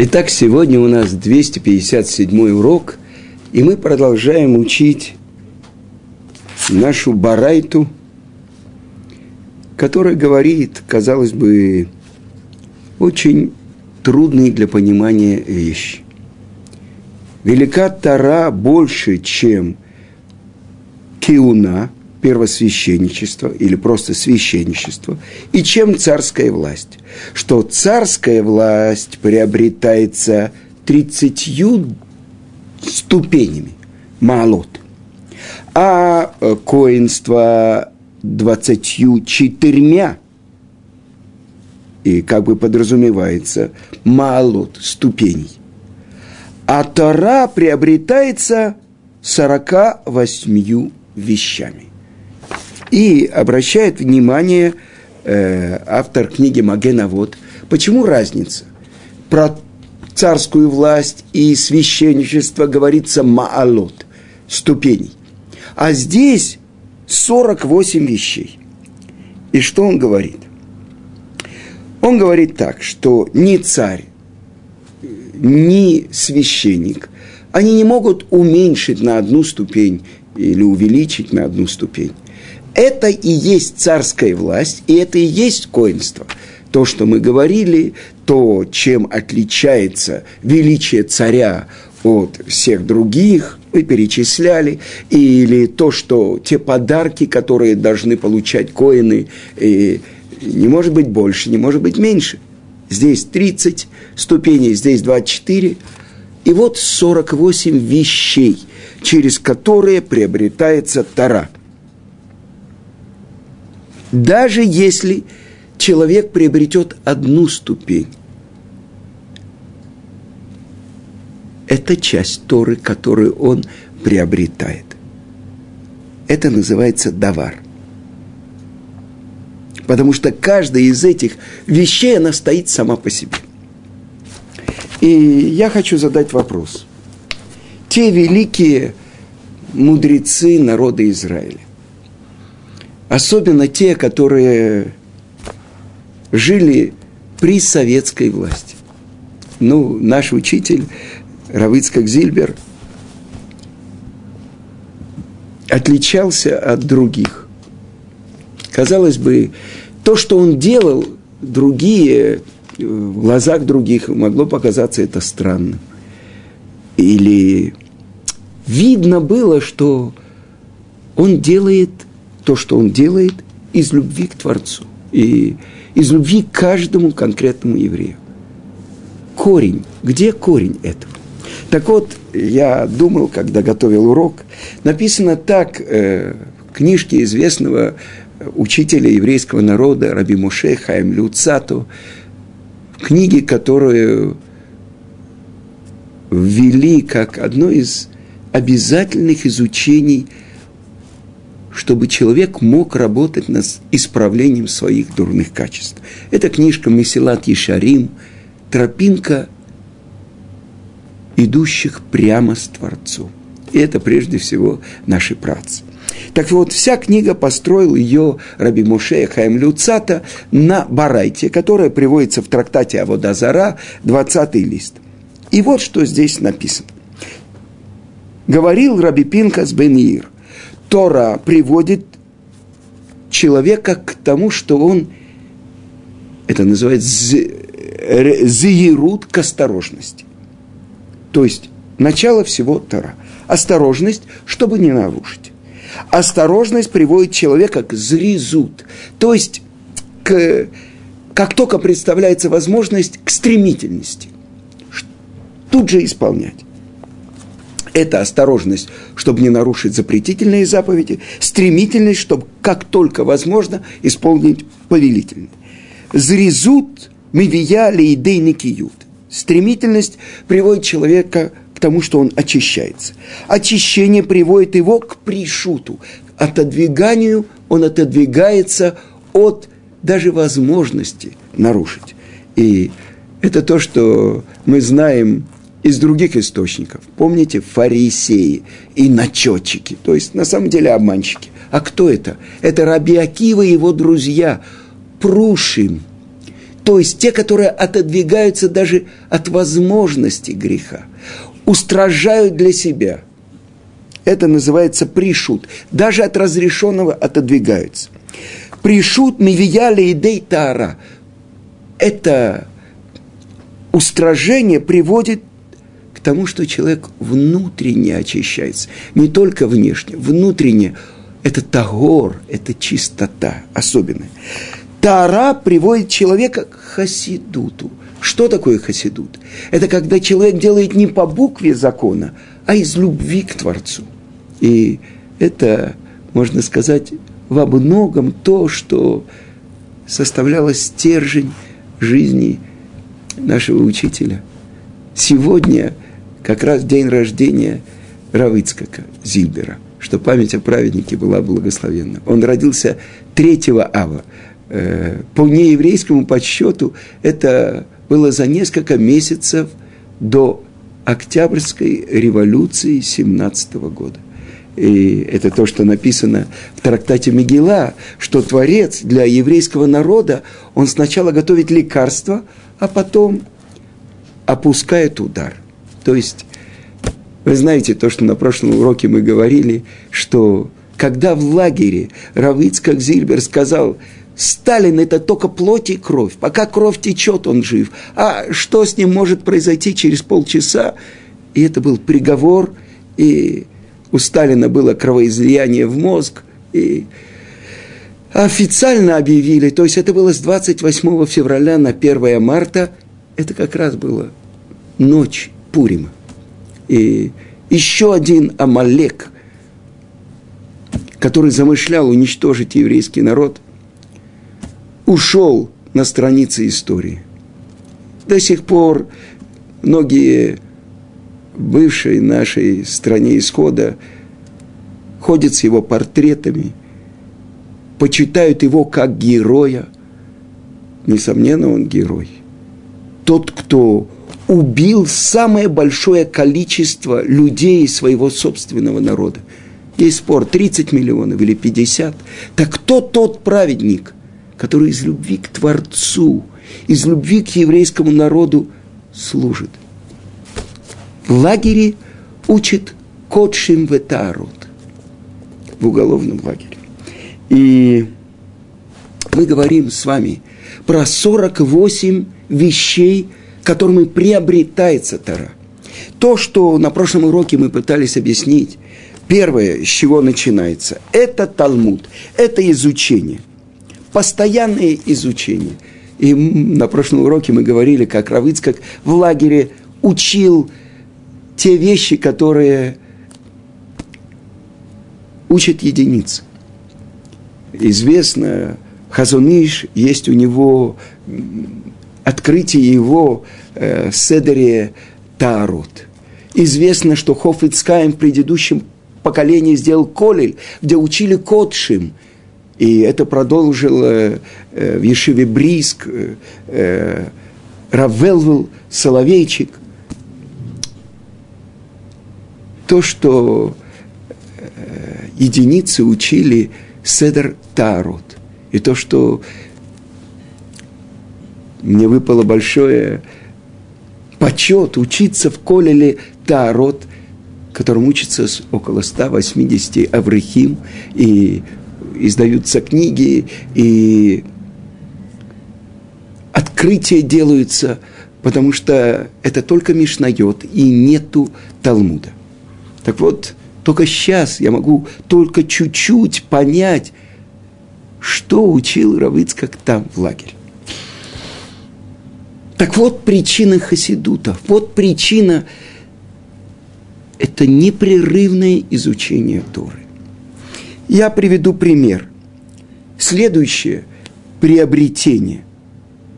Итак, сегодня у нас 257 урок, и мы продолжаем учить нашу барайту, которая говорит, казалось бы, очень трудные для понимания вещи. Велика Тара больше, чем Киуна, первосвященничество или просто священничество, и чем царская власть. Что царская власть приобретается тридцатью ступенями, малот, а э, коинство двадцатью четырьмя, и как бы подразумевается, малот ступеней. А Тора приобретается сорока восьмью вещами. И обращает внимание э, автор книги Магена вот, почему разница? Про царскую власть и священничество говорится маалот, ступеней. А здесь 48 вещей. И что он говорит? Он говорит так, что ни царь, ни священник, они не могут уменьшить на одну ступень или увеличить на одну ступень. Это и есть царская власть, и это и есть коинство. То, что мы говорили, то, чем отличается величие царя от всех других, мы перечисляли, или то, что те подарки, которые должны получать коины, и не может быть больше, не может быть меньше. Здесь 30 ступеней, здесь 24. И вот 48 вещей, через которые приобретается Тара – даже если человек приобретет одну ступень. Это часть Торы, которую он приобретает. Это называется давар. Потому что каждая из этих вещей, она стоит сама по себе. И я хочу задать вопрос. Те великие мудрецы народа Израиля, Особенно те, которые жили при советской власти. Ну, наш учитель Равицкак Зильбер отличался от других. Казалось бы, то, что он делал, другие, в глазах других могло показаться это странным. Или видно было, что он делает – то, что он делает, из любви к Творцу и из любви к каждому конкретному еврею. Корень. Где корень этого? Так вот, я думал, когда готовил урок, написано так э, в книжке известного учителя еврейского народа Раби Муше Хаим Люцату, в книге, которую ввели как одно из обязательных изучений – чтобы человек мог работать над исправлением своих дурных качеств. Это книжка Месилат Ешарим, тропинка идущих прямо с Творцом. И это прежде всего наши працы. Так вот, вся книга построил ее Раби Мушея Хаим Люцата на Барайте, которая приводится в трактате Аводазара, 20 лист. И вот что здесь написано. Говорил Раби Пинкас бен Ир – Тора приводит человека к тому, что он, это называется заирут к осторожности. То есть начало всего Тора. Осторожность, чтобы не нарушить. Осторожность приводит человека к зрезут, то есть к, как только представляется возможность, к стремительности. Тут же исполнять это осторожность, чтобы не нарушить запретительные заповеди, стремительность, чтобы как только возможно исполнить повелительные. Зрезут мивия лейдей никиют. Стремительность приводит человека к тому, что он очищается. Очищение приводит его к пришуту, отодвиганию, он отодвигается от даже возможности нарушить. И это то, что мы знаем из других источников. Помните, фарисеи и начетчики, то есть на самом деле обманщики. А кто это? Это Раби Акива и его друзья, Прушим. то есть те, которые отодвигаются даже от возможности греха, устражают для себя. Это называется пришут. Даже от разрешенного отодвигаются. Пришут мивияли идей тара. Это устражение приводит тому, что человек внутренне очищается. Не только внешне, внутренне. Это тагор, это чистота особенная. Тара приводит человека к хасидуту. Что такое хасидут? Это когда человек делает не по букве закона, а из любви к Творцу. И это, можно сказать, во многом то, что составляло стержень жизни нашего учителя. Сегодня как раз день рождения Равыцкака Зильбера, что память о праведнике была благословенна. Он родился 3 ава. Э, по нееврейскому подсчету это было за несколько месяцев до Октябрьской революции 17 года. И это то, что написано в трактате Мегила, что Творец для еврейского народа, он сначала готовит лекарство, а потом опускает удар. То есть, вы знаете то, что на прошлом уроке мы говорили, что когда в лагере Равицкак Зильбер сказал, Сталин – это только плоть и кровь. Пока кровь течет, он жив. А что с ним может произойти через полчаса? И это был приговор, и у Сталина было кровоизлияние в мозг, и официально объявили, то есть это было с 28 февраля на 1 марта, это как раз было ночь Пурима. И еще один Амалек, который замышлял уничтожить еврейский народ – ушел на страницы истории. До сих пор многие бывшей нашей стране исхода ходят с его портретами, почитают его как героя. Несомненно, он герой. Тот, кто убил самое большое количество людей своего собственного народа. Есть спор, 30 миллионов или 50. Так кто тот праведник, который из любви к Творцу, из любви к еврейскому народу служит. В лагере учит Котшим Ветарут в уголовном лагере. И мы говорим с вами про 48 вещей, которыми приобретается Тара. То, что на прошлом уроке мы пытались объяснить, первое, с чего начинается, это Талмуд, это изучение постоянное изучение. И на прошлом уроке мы говорили, как Равыцкак в лагере учил те вещи, которые учат единицы. Известно, Хазуныш, есть у него открытие его э, Седере Таарот. Известно, что Хофицкаем в предыдущем поколении сделал Колель, где учили Котшим – и это продолжил э, в Ешиве Бриск, э, э, Равелвел, Соловейчик. То, что э, единицы учили Седер Тарот. И то, что мне выпало большое почет учиться в Колеле Тарот, которым учится около 180 Аврахим, и издаются книги, и открытия делаются, потому что это только Мишнает, и нету Талмуда. Так вот, только сейчас я могу только чуть-чуть понять, что учил Равыцкак там в лагере. Так вот причина хасидута, вот причина – это непрерывное изучение Торы. Я приведу пример. Следующее приобретение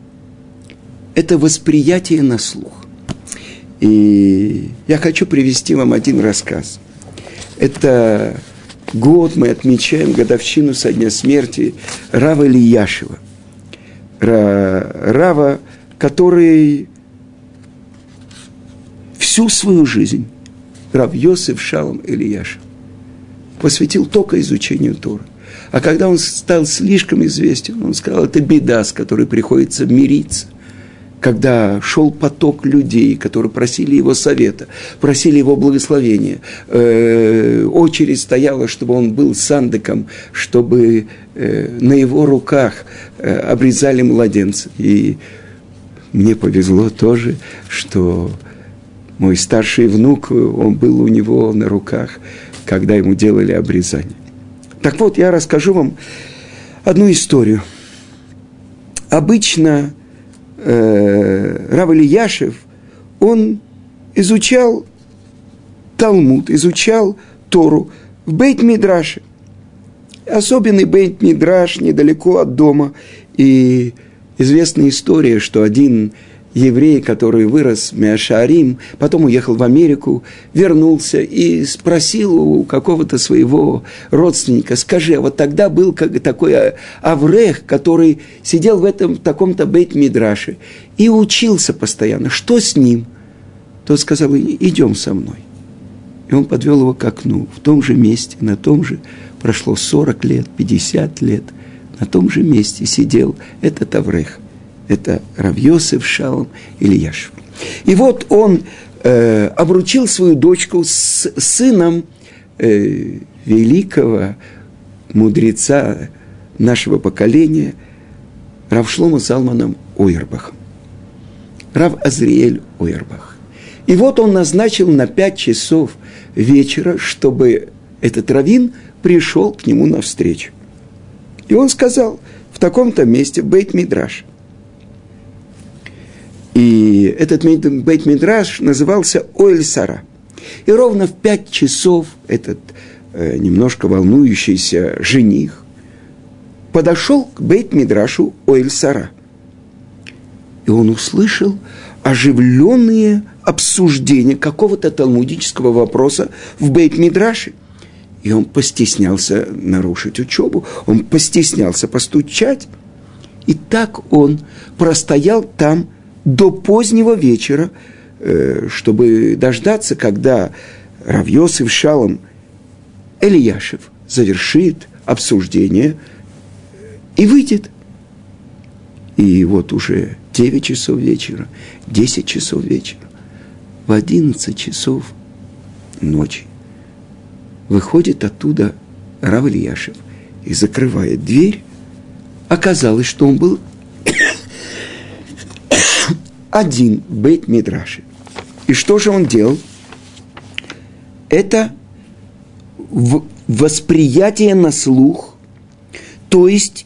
– это восприятие на слух. И я хочу привести вам один рассказ. Это год мы отмечаем годовщину со дня смерти Рава Ильяшева. Рава, который всю свою жизнь, Рав Йосиф Шалом Ильяшев, посвятил только изучению Торы. А когда он стал слишком известен, он сказал, это беда, с которой приходится мириться – когда шел поток людей, которые просили его совета, просили его благословения, э, очередь стояла, чтобы он был сандыком, чтобы э, на его руках э, обрезали младенца. И мне повезло тоже, что мой старший внук, он был у него на руках, когда ему делали обрезание. Так вот, я расскажу вам одну историю. Обычно э, Рав Ильяшев, он изучал Талмуд, изучал Тору в Бейт-Мидраше. Особенный Бейт-Мидраш недалеко от дома. И известная история, что один еврей, который вырос в Миашарим, потом уехал в Америку, вернулся и спросил у какого-то своего родственника, скажи, а вот тогда был как такой Аврех, который сидел в этом таком-то бейт-мидраше и учился постоянно, что с ним? Тот сказал, идем со мной. И он подвел его к окну, в том же месте, на том же, прошло 40 лет, 50 лет, на том же месте сидел этот Аврех – это Равьосев Шалом или Яшев. И вот он э, обручил свою дочку с сыном э, великого мудреца нашего поколения Равшлома Салманом Ойербахом. Рав Азриэль Ойербах. И вот он назначил на пять часов вечера, чтобы этот раввин пришел к нему навстречу. И он сказал, в таком-то месте Бейт Мидраш. И этот бейт-мидраж назывался Оэль Сара. И ровно в пять часов этот э, немножко волнующийся жених подошел к бейт-мидрашу Оэль Сара. И он услышал оживленные обсуждения какого-то талмудического вопроса в бейт-мидраше. И он постеснялся нарушить учебу, он постеснялся постучать. И так он простоял там до позднего вечера, э, чтобы дождаться, когда Равьосов Шалом Элияшев завершит обсуждение и выйдет. И вот уже 9 часов вечера, 10 часов вечера, в 11 часов ночи выходит оттуда Рав и закрывает дверь. Оказалось, что он был один бейт Мидраши. И что же он делал? Это восприятие на слух, то есть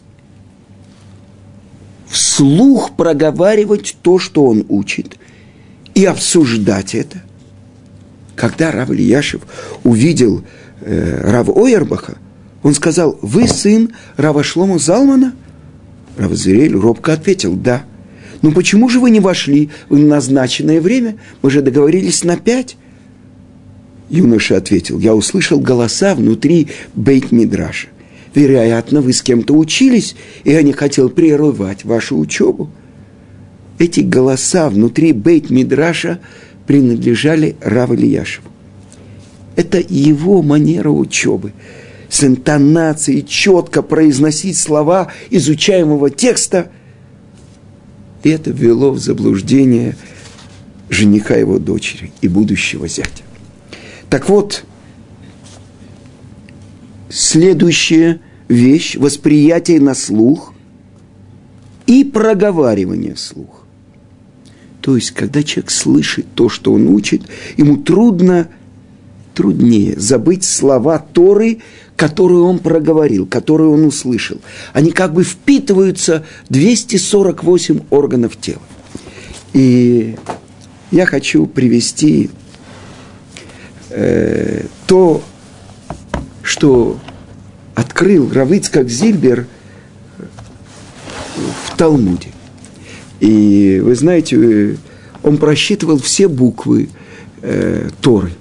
вслух проговаривать то, что он учит, и обсуждать это. Когда Рав Ильяшев увидел э, Рав Ойербаха, он сказал, вы сын Рава Шлома Залмана? Рав Зирель робко ответил, да – ну почему же вы не вошли в назначенное время? Мы же договорились на пять. Юноша ответил, я услышал голоса внутри Бейт-Мидраша. Вероятно, вы с кем-то учились, и я не хотел прерывать вашу учебу. Эти голоса внутри Бейт-Мидраша принадлежали Рав Ильяшеву. Это его манера учебы. С интонацией четко произносить слова изучаемого текста – и это ввело в заблуждение жениха его дочери и будущего зятя. Так вот, следующая вещь – восприятие на слух и проговаривание вслух. То есть, когда человек слышит то, что он учит, ему трудно, труднее забыть слова Торы, которую он проговорил, которую он услышал, они как бы впитываются 248 органов тела. И я хочу привести э, то, что открыл Равицкак Зильбер в Талмуде. И вы знаете, он просчитывал все буквы э, Торы.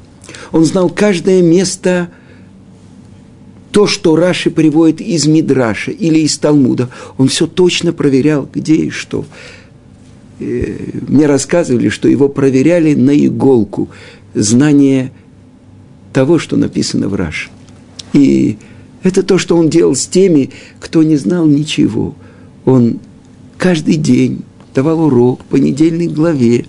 Он знал каждое место – то, что Раши приводит из Мидраша или из Талмуда, он все точно проверял, где и что. Э, мне рассказывали, что его проверяли на иголку, знание того, что написано в Раши. И Это то, что он делал с теми, кто не знал ничего. Он каждый день давал урок по недельной главе.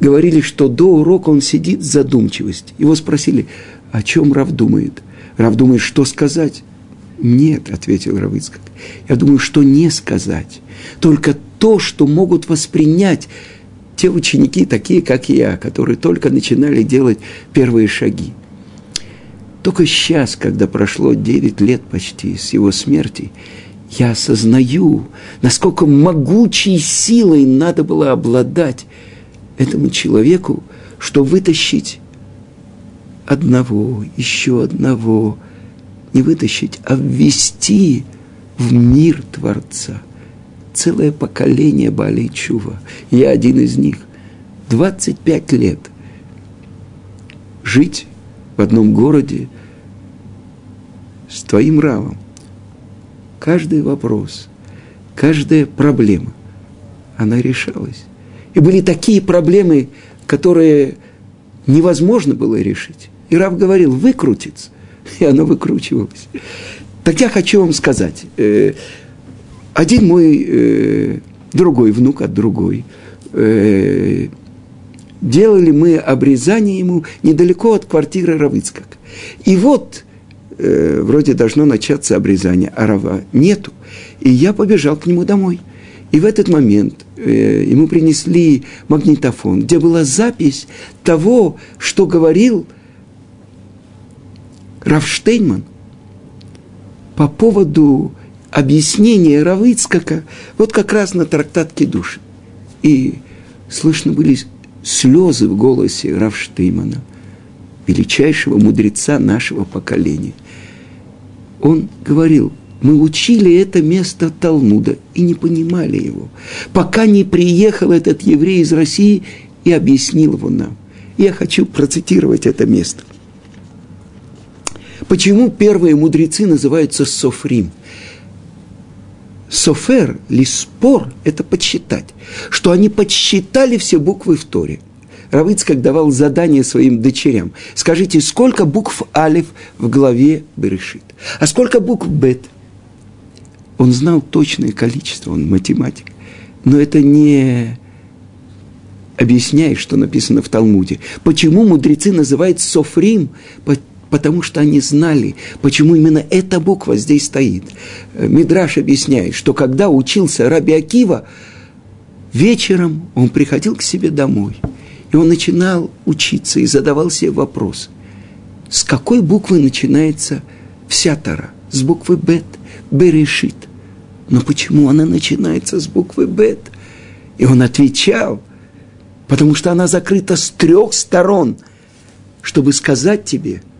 Говорили, что до урока он сидит в задумчивости. Его спросили, о чем Рав думает. Рав думает, что сказать. Нет, ответил Равыцкак. Я думаю, что не сказать. Только то, что могут воспринять те ученики, такие как я, которые только начинали делать первые шаги. Только сейчас, когда прошло 9 лет почти с его смерти, я осознаю, насколько могучей силой надо было обладать этому человеку, что вытащить одного, еще одного, не вытащить, а ввести в мир Творца. Целое поколение Бали Чува. Я один из них. 25 лет. Жить в одном городе с твоим равом. Каждый вопрос, каждая проблема, она решалась. И были такие проблемы, которые невозможно было решить. И Рав говорил, выкрутиться. И оно выкручивалось. Так я хочу вам сказать. Э, один мой э, другой внук от другой. Э, делали мы обрезание ему недалеко от квартиры Равыцкак. И вот вроде должно начаться обрезание, а Рава нету. И я побежал к нему домой. И в этот момент э, ему принесли магнитофон, где была запись того, что говорил Равштейнман по поводу объяснения Равыцкака, вот как раз на трактатке души. И слышно были слезы в голосе Равштеймана, величайшего мудреца нашего поколения. Он говорил, мы учили это место Талмуда и не понимали его, пока не приехал этот еврей из России и объяснил его нам. Я хочу процитировать это место. Почему первые мудрецы называются Софрим? Софер, ли спор, это подсчитать. Что они подсчитали все буквы в Торе. Равыцкак давал задание своим дочерям. Скажите, сколько букв Алиф в главе Берешит? А сколько букв Бет? Он знал точное количество, он математик. Но это не объясняет, что написано в Талмуде. Почему мудрецы называют Софрим? потому что они знали, почему именно эта буква здесь стоит. Э, Мидраш объясняет, что когда учился Раби Акива, вечером он приходил к себе домой, и он начинал учиться и задавал себе вопрос, с какой буквы начинается вся Тара? С буквы Бет, Берешит. Но почему она начинается с буквы Бет? И он отвечал, потому что она закрыта с трех сторон, чтобы сказать тебе –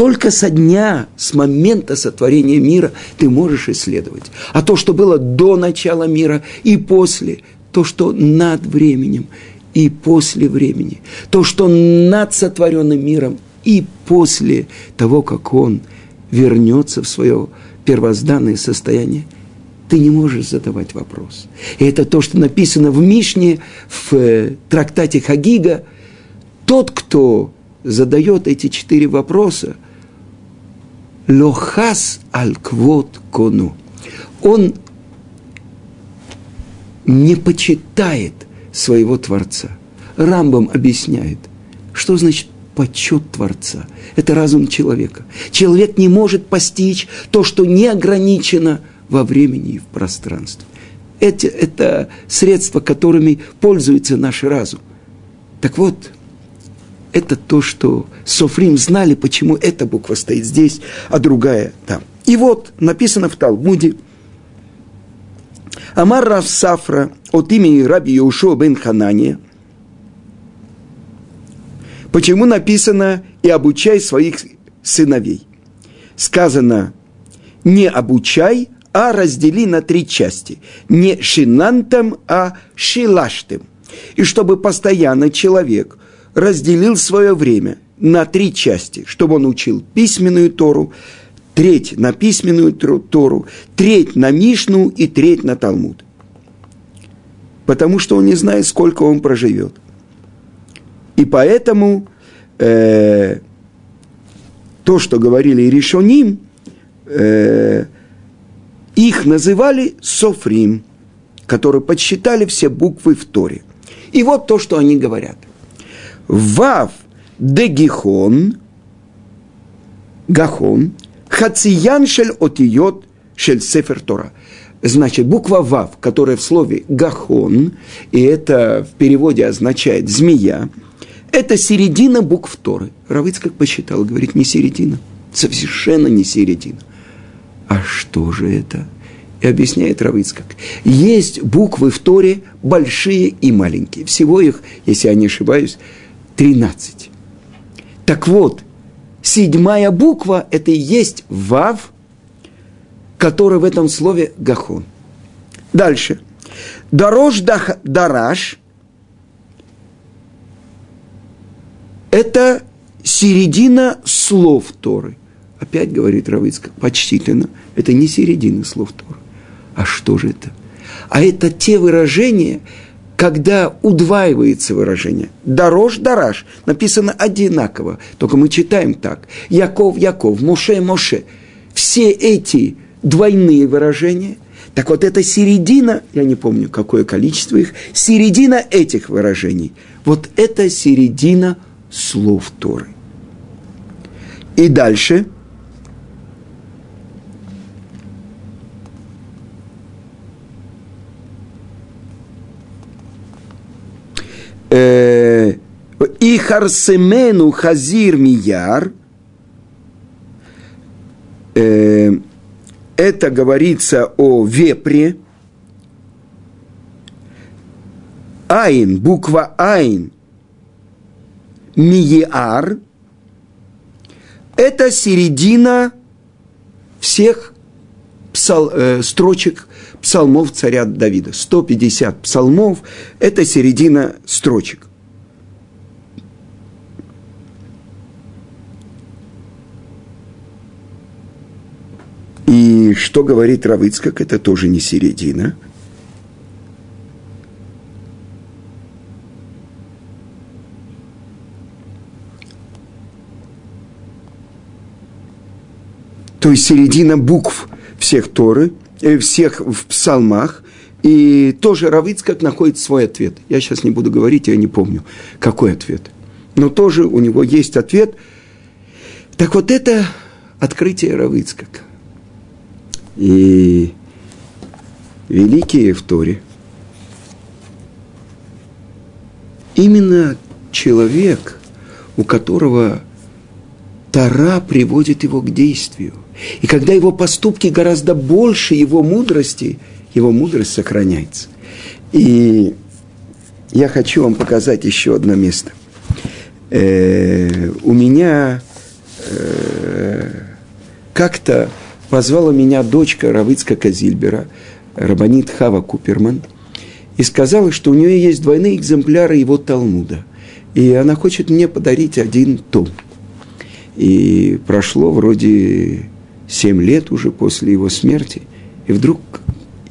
только со дня, с момента сотворения мира ты можешь исследовать. А то, что было до начала мира и после, то, что над временем и после времени, то, что над сотворенным миром и после того, как он вернется в свое первозданное состояние, ты не можешь задавать вопрос. И это то, что написано в Мишне, в э, трактате Хагига. Тот, кто задает эти четыре вопроса – лохас аль квот кону. Он не почитает своего Творца. Рамбам объясняет, что значит почет Творца. Это разум человека. Человек не может постичь то, что не ограничено во времени и в пространстве. Эти, это средства, которыми пользуется наш разум. Так вот, это то, что Софрим знали, почему эта буква стоит здесь, а другая там. И вот написано в Талмуде, Амар Рав Сафра от имени Раби Яушуа бен Ханания. Почему написано «и обучай своих сыновей»? Сказано «не обучай, а раздели на три части. Не шинантом, а шилаштем. И чтобы постоянно человек разделил свое время на три части, чтобы он учил письменную Тору, треть на письменную Тору, треть на Мишну и треть на Талмуд. Потому что он не знает, сколько он проживет. И поэтому э, то, что говорили Решоним, э, их называли Софрим, которые подсчитали все буквы в Торе. И вот то, что они говорят. Вав дегихон, гахон, хациян шель отиот шель сефер Тора. Значит, буква Вав, которая в слове Гахон, и это в переводе означает змея, это середина букв Торы. Равыц как посчитал, говорит, не середина. Совершенно не середина. А что же это? И объясняет Равыцкак. Есть буквы в Торе большие и маленькие. Всего их, если я не ошибаюсь, 13. Так вот, седьмая буква – это и есть Вав, который в этом слове Гахон. Дальше. Дорож дараш – это середина слов Торы. Опять говорит Равицкак, почтительно, это не середина слов Торы. А что же это? А это те выражения, когда удваивается выражение. Дорож, дорож, написано одинаково, только мы читаем так. Яков, Яков, Моше, Моше. Все эти двойные выражения, так вот это середина, я не помню, какое количество их, середина этих выражений. Вот это середина слов Торы. И дальше – Э, и харсемену хазир мияр, э, это говорится о вепре, Айн, буква Айн, Миеар, это середина всех псал, э, строчек псалмов царя Давида. 150 псалмов – это середина строчек. И что говорит Равыцкак, это тоже не середина. То есть середина букв всех Торы – Э, всех в псалмах, и тоже Равицкак находит свой ответ. Я сейчас не буду говорить, я не помню, какой ответ. Но тоже у него есть ответ. Так вот это открытие Равицкак. И великие в Торе. Именно человек, у которого Тара приводит его к действию – и когда его поступки гораздо больше его мудрости, его мудрость сохраняется. И я хочу вам показать еще одно место. Э, у меня э, как-то позвала меня дочка Равицка Казильбера, Рабанит Хава Куперман, и сказала, что у нее есть двойные экземпляры его Талмуда. И она хочет мне подарить один том. И прошло вроде семь лет уже после его смерти, и вдруг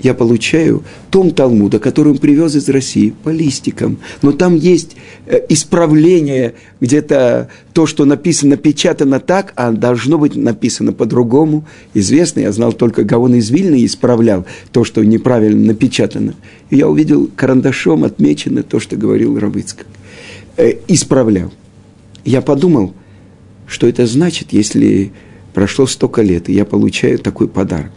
я получаю том Талмуда, который он привез из России по листикам. Но там есть э, исправление, где-то то, что написано, напечатано так, а должно быть написано по-другому. Известно, я знал только Гаон из Вильны исправлял то, что неправильно напечатано. И я увидел карандашом отмечено то, что говорил Равыцкак. Э, исправлял. Я подумал, что это значит, если прошло столько лет, и я получаю такой подарок.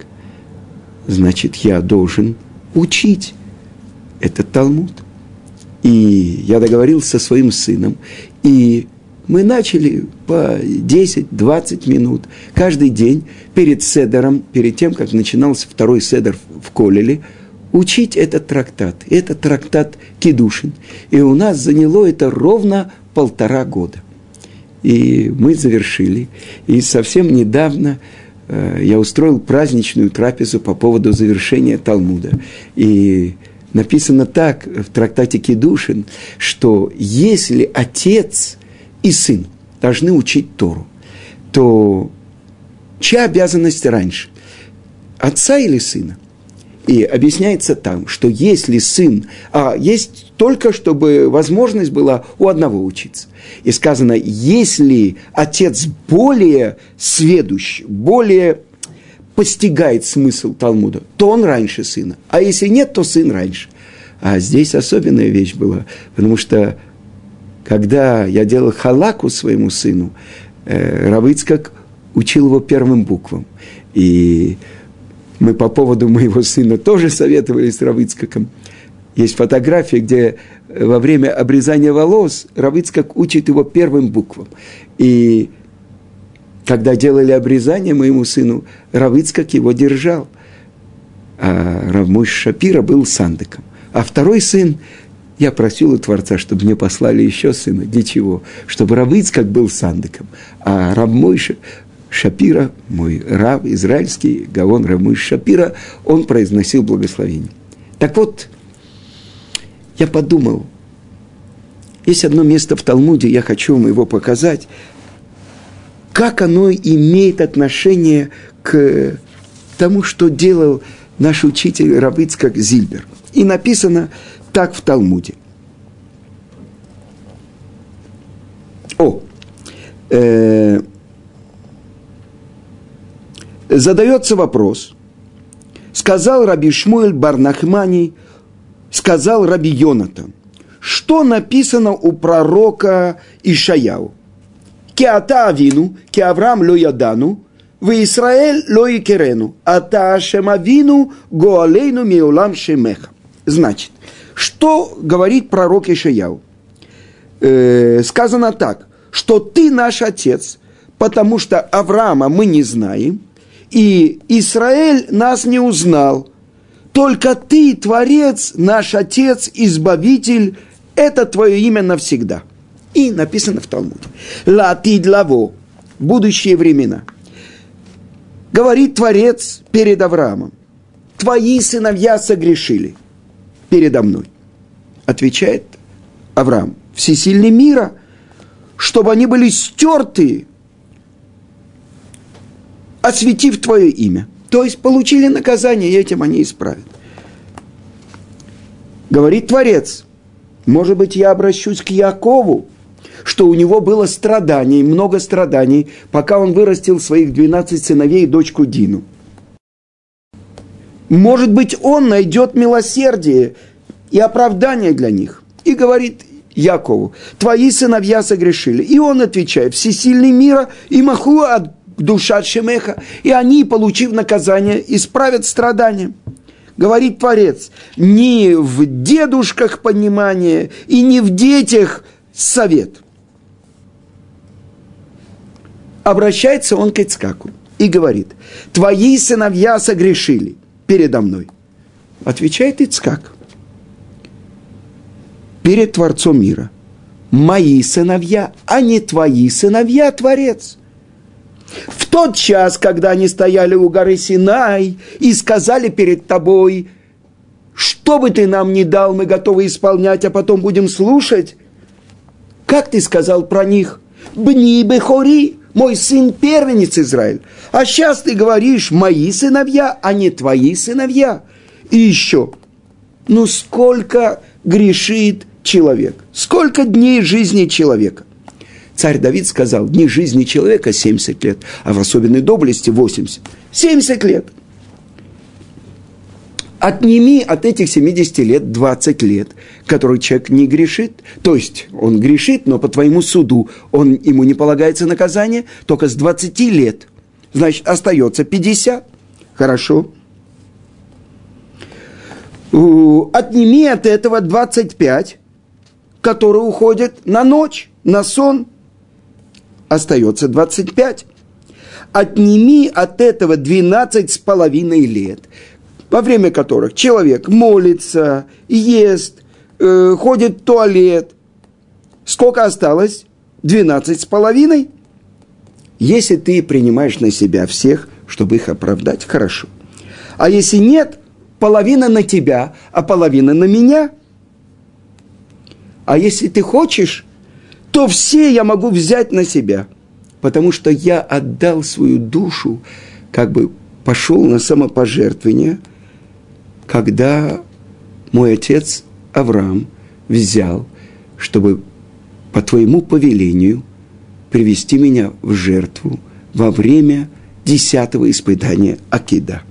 Значит, я должен учить этот Талмуд. И я договорился со своим сыном, и мы начали по 10-20 минут каждый день перед седером, перед тем, как начинался второй седер в Колеле, учить этот трактат. Этот трактат Кедушин. И у нас заняло это ровно полтора года – и мы завершили. И совсем недавно я устроил праздничную трапезу по поводу завершения Талмуда. И написано так в трактате Кедушин, что если отец и сын должны учить Тору, то чья обязанность раньше? Отца или сына? И объясняется там, что если сын, а есть только, чтобы возможность была у одного учиться. И сказано, если отец более сведущ, более постигает смысл Талмуда, то он раньше сына. А если нет, то сын раньше. А здесь особенная вещь была, потому что когда я делал халаку своему сыну, э, Равыцкак учил его первым буквам. И мы по поводу моего сына тоже советовались с Равыцкаком. Есть фотография, где во время обрезания волос Равыцкак учит его первым буквам. И когда делали обрезание моему сыну, Равыцкак его держал. А Равмуш Шапира был сандыком. А второй сын, я просил у Творца, чтобы мне послали еще сына. Для чего? Чтобы Равыцкак был сандыком. А Равмойша Шапира, мой раб израильский, Гавон Рамыш Шапира, он произносил благословение. Так вот, я подумал, есть одно место в Талмуде, я хочу вам его показать, как оно имеет отношение к тому, что делал наш учитель Равыцкак Зильбер. И написано так в Талмуде. О, э, задается вопрос. Сказал Раби Шмуэль Барнахмани, сказал Раби Йонатан, что написано у пророка Ишаяу? Кеата Авину, Кеаврам Ло Ядану, в Израиль Ло Икерену, Ата Ашем Авину Гоалейну Миулам Шемеха. Значит, что говорит пророк Ишаяу? Э, сказано так, что ты наш отец, потому что Авраама мы не знаем – и Израиль нас не узнал. Только ты, Творец, наш Отец, Избавитель, это твое имя навсегда. И написано в Талмуде. Латид лаво, будущие времена. Говорит Творец перед Авраамом. Твои сыновья согрешили передо мной. Отвечает Авраам. Всесильный мира, чтобы они были стерты осветив твое имя. То есть получили наказание, и этим они исправят. Говорит Творец, может быть, я обращусь к Якову, что у него было страданий, много страданий, пока он вырастил своих 12 сыновей и дочку Дину. Может быть, он найдет милосердие и оправдание для них. И говорит Якову, твои сыновья согрешили. И он отвечает, всесильный мира и маху от душа Шемеха, и они, получив наказание, исправят страдания. Говорит Творец, не в дедушках понимание и не в детях совет. Обращается он к Ицкаку и говорит, твои сыновья согрешили передо мной. Отвечает Ицкак, перед Творцом мира. Мои сыновья, а не твои сыновья, Творец – в тот час, когда они стояли у горы Синай и сказали перед тобой, что бы ты нам ни дал, мы готовы исполнять, а потом будем слушать. Как ты сказал про них? Бни Бехори, мой сын первенец Израиль. А сейчас ты говоришь, мои сыновья, а не твои сыновья. И еще, ну сколько грешит человек? Сколько дней жизни человека? Царь Давид сказал, дни жизни человека 70 лет, а в особенной доблести 80. 70 лет. Отними от этих 70 лет 20 лет, который человек не грешит. То есть он грешит, но по твоему суду он, ему не полагается наказание только с 20 лет. Значит, остается 50. Хорошо. Отними от этого 25, которые уходят на ночь, на сон – остается 25. Отними от этого 12 с половиной лет, во время которых человек молится, ест, э, ходит в туалет. Сколько осталось? 12 с половиной? Если ты принимаешь на себя всех, чтобы их оправдать, хорошо. А если нет, половина на тебя, а половина на меня. А если ты хочешь, то все я могу взять на себя, потому что я отдал свою душу, как бы пошел на самопожертвование, когда мой отец Авраам взял, чтобы по твоему повелению привести меня в жертву во время десятого испытания Акида.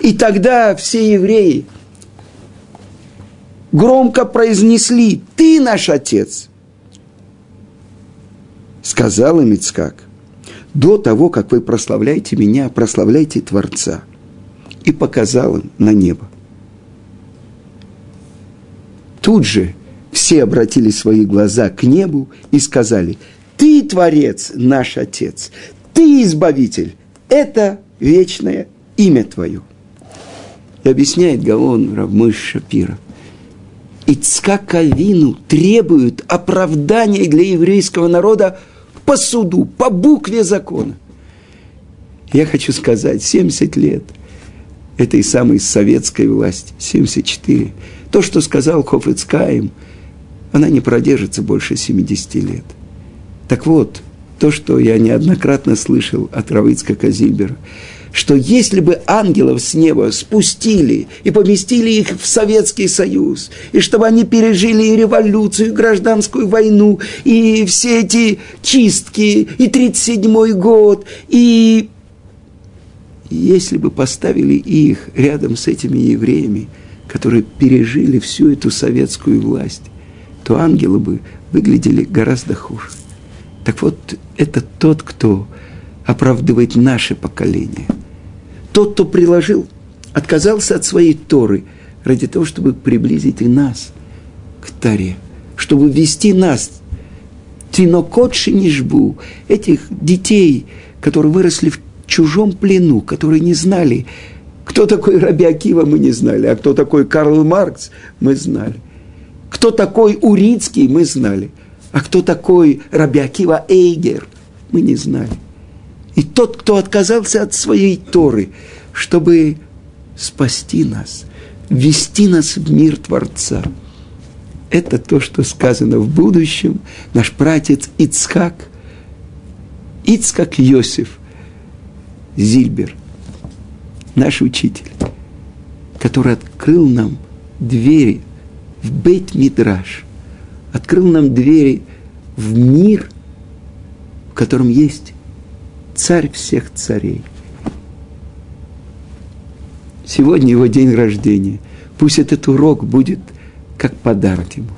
И тогда все евреи громко произнесли «Ты наш отец!» Сказал им Ицкак, «До того, как вы прославляете меня, прославляйте Творца». И показал им на небо. Тут же все обратили свои глаза к небу и сказали, «Ты, Творец, наш Отец, Ты, Избавитель, это вечное имя Твое». И объясняет Гаон Равмыш Шапира. Ицкак Авину требуют оправдания для еврейского народа по суду, по букве закона. Я хочу сказать, 70 лет этой самой советской власти, 74, то, что сказал Хофицкаем, она не продержится больше 70 лет. Так вот, то, что я неоднократно слышал от Равицка Казильбера – что если бы ангелов с неба спустили и поместили их в Советский Союз, и чтобы они пережили и революцию, и гражданскую войну, и все эти чистки, и 37-й год, и если бы поставили их рядом с этими евреями, которые пережили всю эту советскую власть, то ангелы бы выглядели гораздо хуже. Так вот, это тот, кто оправдывает наше поколение – тот, кто приложил, отказался от своей Торы ради того, чтобы приблизить и нас к Таре, чтобы ввести нас, тинокот шинишбу, этих детей, которые выросли в чужом плену, которые не знали, кто такой Раби Акива, мы не знали, а кто такой Карл Маркс, мы знали. Кто такой Урицкий, мы знали. А кто такой Раби Акива Эйгер, мы не знали. И тот, кто отказался от своей Торы, чтобы спасти нас, ввести нас в мир Творца. Это то, что сказано в будущем. Наш братец Ицхак, Ицхак Йосиф Зильбер, наш учитель, который открыл нам двери в Бейт-Мидраш, открыл нам двери в мир, в котором есть царь всех царей. Сегодня его день рождения. Пусть этот урок будет как подарок ему.